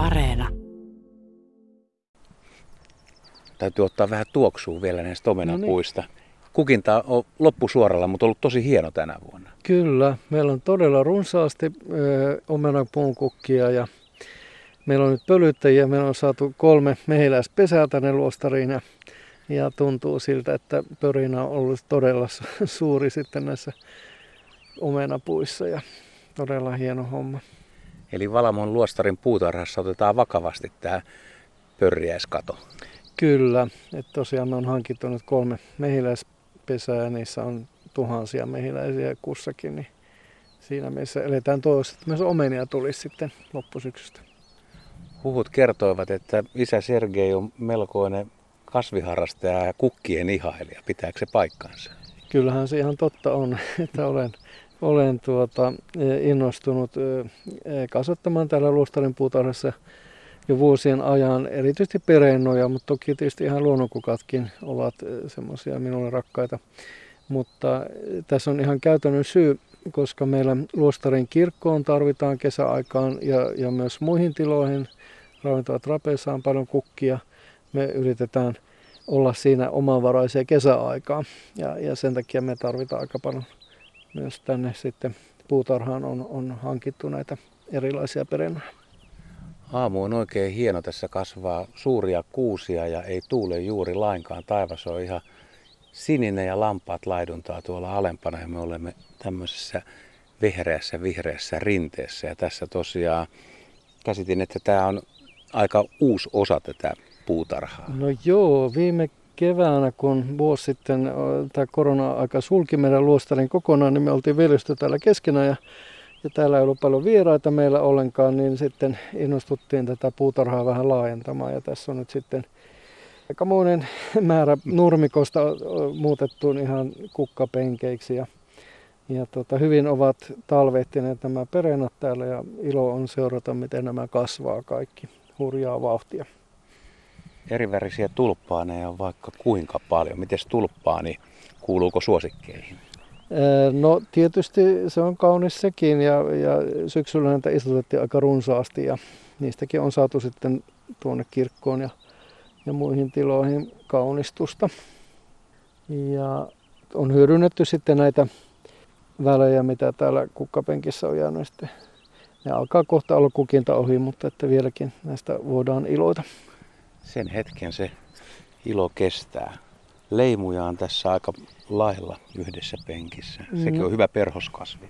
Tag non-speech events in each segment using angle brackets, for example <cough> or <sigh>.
Areena. Täytyy ottaa vähän tuoksua vielä näistä omenapuista. No niin. Kukinta on loppusuoralla, mutta ollut tosi hieno tänä vuonna. Kyllä, meillä on todella runsaasti ö, omenapuun kukkia ja meillä on nyt pölyttäjiä. Meillä on saatu kolme mehiläispesää tänne luostariin ja, ja tuntuu siltä, että pörinä on ollut todella suuri sitten näissä omenapuissa ja todella hieno homma. Eli Valamon luostarin puutarhassa otetaan vakavasti tämä pörriäiskato. Kyllä, että tosiaan me on hankittu nyt kolme mehiläispesää ja niissä on tuhansia mehiläisiä kussakin, niin siinä mielessä eletään toivossa, että myös omenia tulisi sitten loppusyksystä. Huhut kertoivat, että isä Sergei on melkoinen kasviharrastaja ja kukkien ihailija. Pitääkö se paikkansa? Kyllähän se ihan totta on, <laughs> että olen olen tuota, e, innostunut e, e, kasvattamaan täällä Luostarin puutarhassa jo vuosien ajan, erityisesti pereennoja, mutta toki tietysti ihan luonnonkukatkin ovat semmoisia minulle rakkaita. Mutta tässä on ihan käytännön syy, koska meillä Luostarin kirkkoon tarvitaan kesäaikaan ja, ja myös muihin tiloihin, ravintola trapeessa on paljon kukkia. Me yritetään olla siinä omavaraisia kesäaikaa ja, ja sen takia me tarvitaan aika paljon myös tänne sitten puutarhaan on, on hankittu näitä erilaisia perennoja. Aamu on oikein hieno. Tässä kasvaa suuria kuusia ja ei tuule juuri lainkaan. Taivas on ihan sininen ja lampaat laiduntaa tuolla alempana ja me olemme tämmöisessä vihreässä vihreässä rinteessä. Ja tässä tosiaan käsitin, että tämä on aika uusi osa tätä puutarhaa. No joo, viime keväänä, kun vuosi sitten tämä korona-aika sulki meidän luostarin kokonaan, niin me oltiin veljesty täällä keskenään ja, ja täällä ei ollut paljon vieraita meillä ollenkaan, niin sitten innostuttiin tätä puutarhaa vähän laajentamaan ja tässä on nyt sitten aikamoinen määrä nurmikosta muutettu ihan kukkapenkeiksi ja, ja tota, hyvin ovat talvehtineet nämä perennat täällä ja ilo on seurata, miten nämä kasvaa kaikki hurjaa vauhtia erivärisiä tulppaaneja on vaikka kuinka paljon. Miten tulppaani, kuuluuko suosikkeihin? No tietysti se on kaunis sekin ja, ja syksyllä näitä istutettiin aika runsaasti ja niistäkin on saatu sitten tuonne kirkkoon ja, ja muihin tiloihin kaunistusta. Ja on hyödynnetty sitten näitä välejä, mitä täällä kukkapenkissä on jäänyt sitten. Ne alkaa kohta olla kukinta ohi, mutta että vieläkin näistä voidaan iloita sen hetken se ilo kestää. Leimuja on tässä aika lailla yhdessä penkissä. Sekin no. on hyvä perhoskasvi.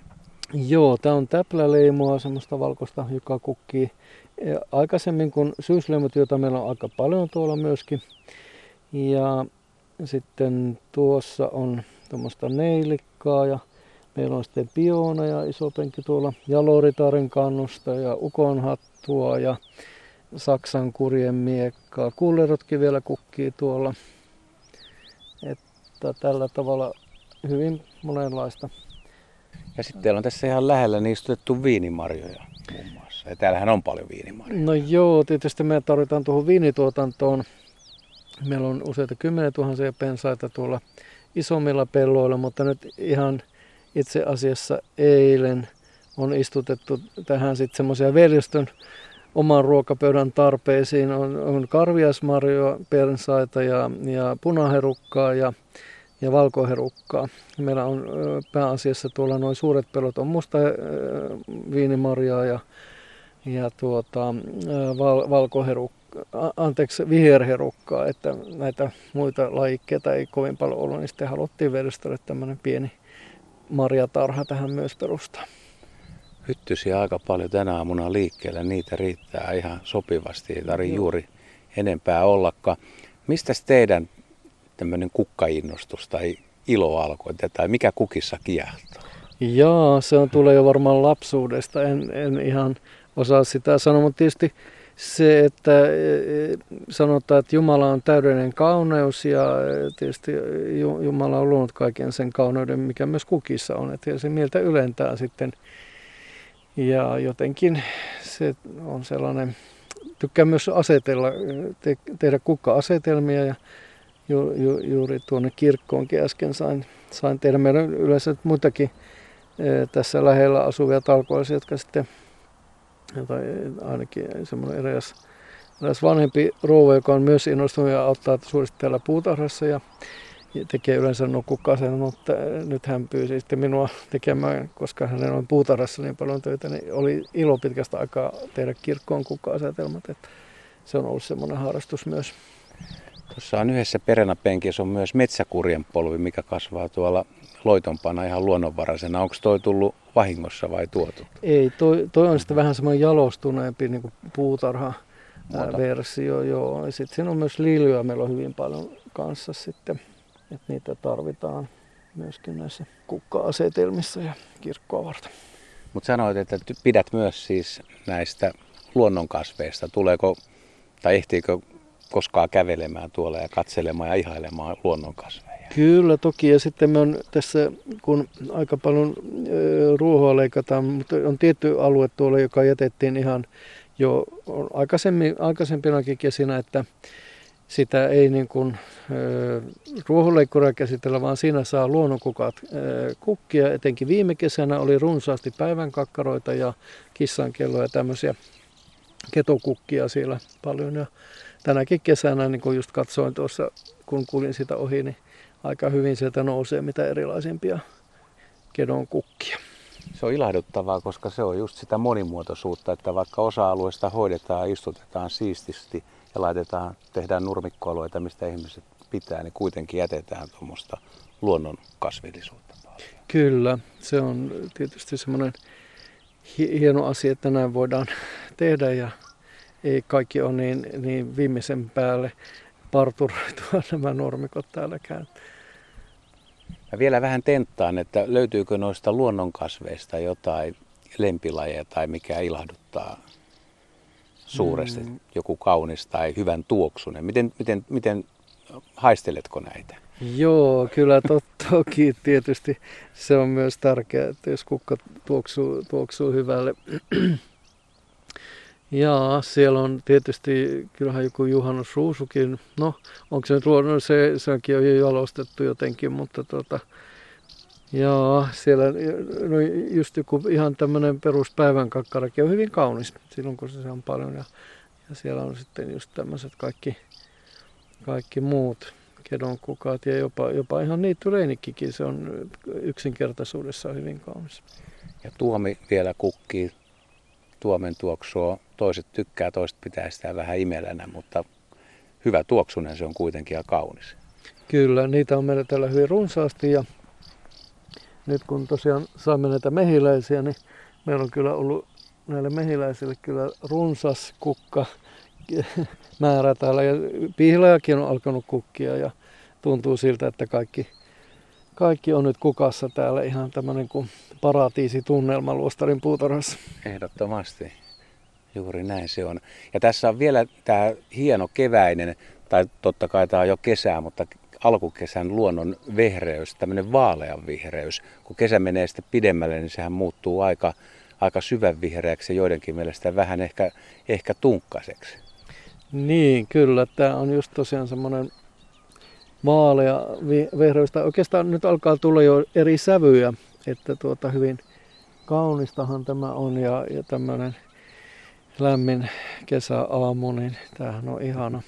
Joo, tämä on täpläleimua, semmoista valkoista, joka kukkii. Ja aikaisemmin kun syysleimut, joita meillä on aika paljon tuolla myöskin. Ja sitten tuossa on tuommoista neilikkaa ja meillä on sitten piona ja iso penkki tuolla jaloritaren kannusta ja ukonhattua ja Saksan kurjen miekkaa. Kullerotkin vielä kukkii tuolla. Että tällä tavalla hyvin monenlaista. Ja sitten teillä on tässä ihan lähellä niin istutettu viinimarjoja muun muassa. Ja täällähän on paljon viinimarjoja. No joo, tietysti me tarvitaan tuohon viinituotantoon. Meillä on useita kymmenen tuhansia pensaita tuolla isommilla pelloilla, mutta nyt ihan itse asiassa eilen on istutettu tähän sitten semmoisia veljestön oman ruokapöydän tarpeisiin. On, on karviasmarjoa, pensaita ja, ja punaherukkaa ja, ja valkoherukkaa. Meillä on pääasiassa tuolla noin suuret pelot on musta viinimarjaa ja, ja tuota, val, valkoherukkaa anteeksi, viherherukkaa, että näitä muita lajikkeita ei kovin paljon ollut, niin sitten haluttiin vedostaa tämmöinen pieni marjatarha tähän myös perustaa hyttysiä aika paljon tänä aamuna liikkeellä. Niitä riittää ihan sopivasti, ei tarvitse juuri enempää ollakaan. Mistä teidän tämmöinen kukkainnostus tai ilo alkoi, tai mikä kukissa kiehtoo? Joo, se on tulee jo varmaan lapsuudesta. En, en ihan osaa sitä sanoa, mutta tietysti se, että e, e, sanotaan, että Jumala on täydellinen kauneus ja tietysti Jumala on luonut kaiken sen kauneuden, mikä myös kukissa on. Että se mieltä ylentää sitten ja jotenkin se on sellainen, tykkään myös asetella, te, tehdä kukka-asetelmia ja ju, ju, juuri tuonne kirkkoonkin äsken sain, sain tehdä. Meillä on yleensä muitakin e, tässä lähellä asuvia talkoisia, jotka sitten tai ainakin semmoinen eräs, eräs vanhempi rouva, joka on myös innostunut ja auttaa suuresti täällä puutarhassa ja tekee yleensä nukkukasen, mutta nyt hän pyysi sitten minua tekemään, koska hänellä on puutarhassa niin paljon töitä, niin oli ilo pitkästä aikaa tehdä kirkkoon kukka-asetelmat, että se on ollut semmoinen harrastus myös. Tuossa on yhdessä peränapenkissä on myös metsäkurjen polvi, mikä kasvaa tuolla loitompana ihan luonnonvaraisena. Onko toi tullut vahingossa vai tuotu? Ei, toi, toi on sitten vähän semmoinen jalostuneempi niin kuin puutarha versio, joo. Sitten siinä on myös liilyä, meillä on hyvin paljon kanssa sitten, että niitä tarvitaan myöskin näissä kukka-asetelmissa ja kirkkoa varten. Mutta sanoit, että pidät myös siis näistä luonnonkasveista. Tuleeko tai ehtiikö koskaan kävelemään tuolla ja katselemaan ja ihailemaan luonnonkasveja? Kyllä toki ja sitten me on tässä, kun aika paljon ruohoa leikataan, mutta on tietty alue tuolla, joka jätettiin ihan jo aikaisemmin, aikaisempinakin kesinä, että sitä ei niin kuin, ruohonleikkuria käsitellä, vaan siinä saa luonnonkukat kukkia. Etenkin viime kesänä oli runsaasti päivänkakkaroita ja kissankelloja ja tämmöisiä ketokukkia siellä paljon. Ja tänäkin kesänä, niin kuin just katsoin tuossa, kun kulin sitä ohi, niin aika hyvin sieltä nousee mitä erilaisimpia kedon kukkia. Se on ilahduttavaa, koska se on just sitä monimuotoisuutta, että vaikka osa-alueesta hoidetaan, istutetaan siististi ja laitetaan, tehdään nurmikkoalueita, mistä ihmiset pitää, niin kuitenkin jätetään tuommoista luonnon kasvillisuutta. Kyllä, se on tietysti semmoinen hieno asia, että näin voidaan tehdä ja ei kaikki ole niin, niin viimeisen päälle parturoitua <laughs> nämä normikot täälläkään. Mä vielä vähän tenttaan, että löytyykö noista luonnonkasveista jotain lempilajeja tai mikä ilahduttaa suuresti, mm. joku kaunis tai hyvän tuoksunen. Miten, miten, miten haisteletko näitä? Joo, kyllä to, <laughs> toki tietysti se on myös tärkeää, että jos kukka tuoksuu, tuoksuu hyvälle Jaa, siellä on tietysti, kyllähän joku juhannusruusukin, no onko se nyt luonnon, se, sekin on jo jalostettu jotenkin, mutta tota, Jaa, siellä no just joku ihan tämmöinen peruspäivän kakkarakin on hyvin kaunis silloin, kun se on paljon. Ja, ja siellä on sitten just tämmöiset kaikki, kaikki muut kedonkukat ja jopa, jopa ihan niittyreinikkikin, se on yksinkertaisuudessa hyvin kaunis. Ja tuomi vielä kukkii tuomen tuoksua. Toiset tykkää, toiset pitää sitä vähän imelänä, mutta hyvä tuoksunen se on kuitenkin ja kaunis. Kyllä, niitä on meillä täällä hyvin runsaasti ja nyt kun tosiaan saamme näitä mehiläisiä, niin meillä on kyllä ollut näille mehiläisille kyllä runsas kukka <laughs> määrä täällä ja pihlajakin on alkanut kukkia ja tuntuu siltä, että kaikki, kaikki on nyt kukassa täällä ihan tämmöinen kuin paratiisitunnelma Luostarin puutarhassa. Ehdottomasti. Juuri näin se on. Ja tässä on vielä tämä hieno keväinen, tai totta kai tämä on jo kesää, mutta alkukesän luonnon vehreys, tämmöinen vaalean vihreys. Kun kesä menee sitten pidemmälle, niin sehän muuttuu aika, aika syvän vihreäksi ja joidenkin mielestä vähän ehkä, ehkä tunkkaseksi. Niin, kyllä. Tämä on just tosiaan semmoinen vaalea vehreystä. Oikeastaan nyt alkaa tulla jo eri sävyjä, että tuota hyvin kaunistahan tämä on ja, ja tämmöinen lämmin kesäaamu, niin tämähän on ihana.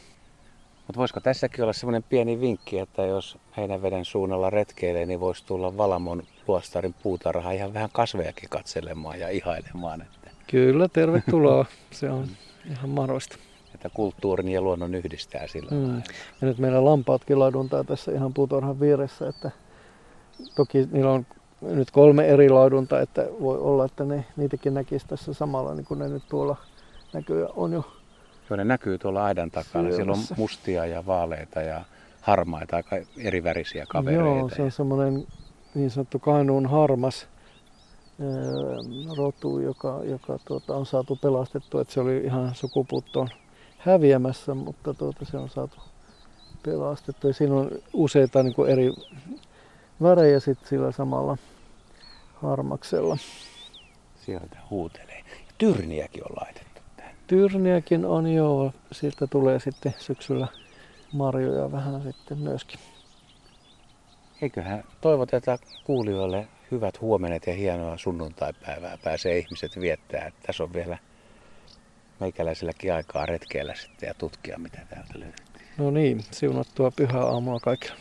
Mutta voisiko tässäkin olla semmoinen pieni vinkki, että jos heinäveden suunnalla retkeilee, niin voisi tulla Valamon luostarin puutarha ihan vähän kasvejakin katselemaan ja ihailemaan. Että... Kyllä, tervetuloa. Se on ihan mahdollista että kulttuurin ja luonnon yhdistää sillä mm. Ja nyt meillä lampaatkin laiduntaa tässä ihan puutarhan vieressä, että toki niillä on nyt kolme eri laidunta, että voi olla, että ne, niitäkin näkisi tässä samalla, niin kuin ne nyt tuolla näkyy on jo. Joo, ne näkyy tuolla aidan takana. Siellä on mustia ja vaaleita ja harmaita, aika eri värisiä kavereita. Joo, se on semmoinen niin sanottu kainuun harmas rotu, joka, joka tuota, on saatu pelastettua, että se oli ihan sukupuuttoon häviämässä, mutta tuota, se on saatu pelastettua. Ja siinä on useita niin kuin eri värejä sit sillä samalla harmaksella. Sieltä huutelee. Tyrniäkin on laitettu tähän. Tyrniäkin on joo. Sieltä tulee sitten syksyllä marjoja vähän sitten myöskin. Eiköhän toivoteta kuulijoille hyvät huomenet ja hienoa sunnuntaipäivää pääsee ihmiset viettää. Tässä on vielä meikäläisilläkin aikaa retkeillä sitten ja tutkia, mitä täältä löytyy. No niin, siunattua pyhää aamua kaikille.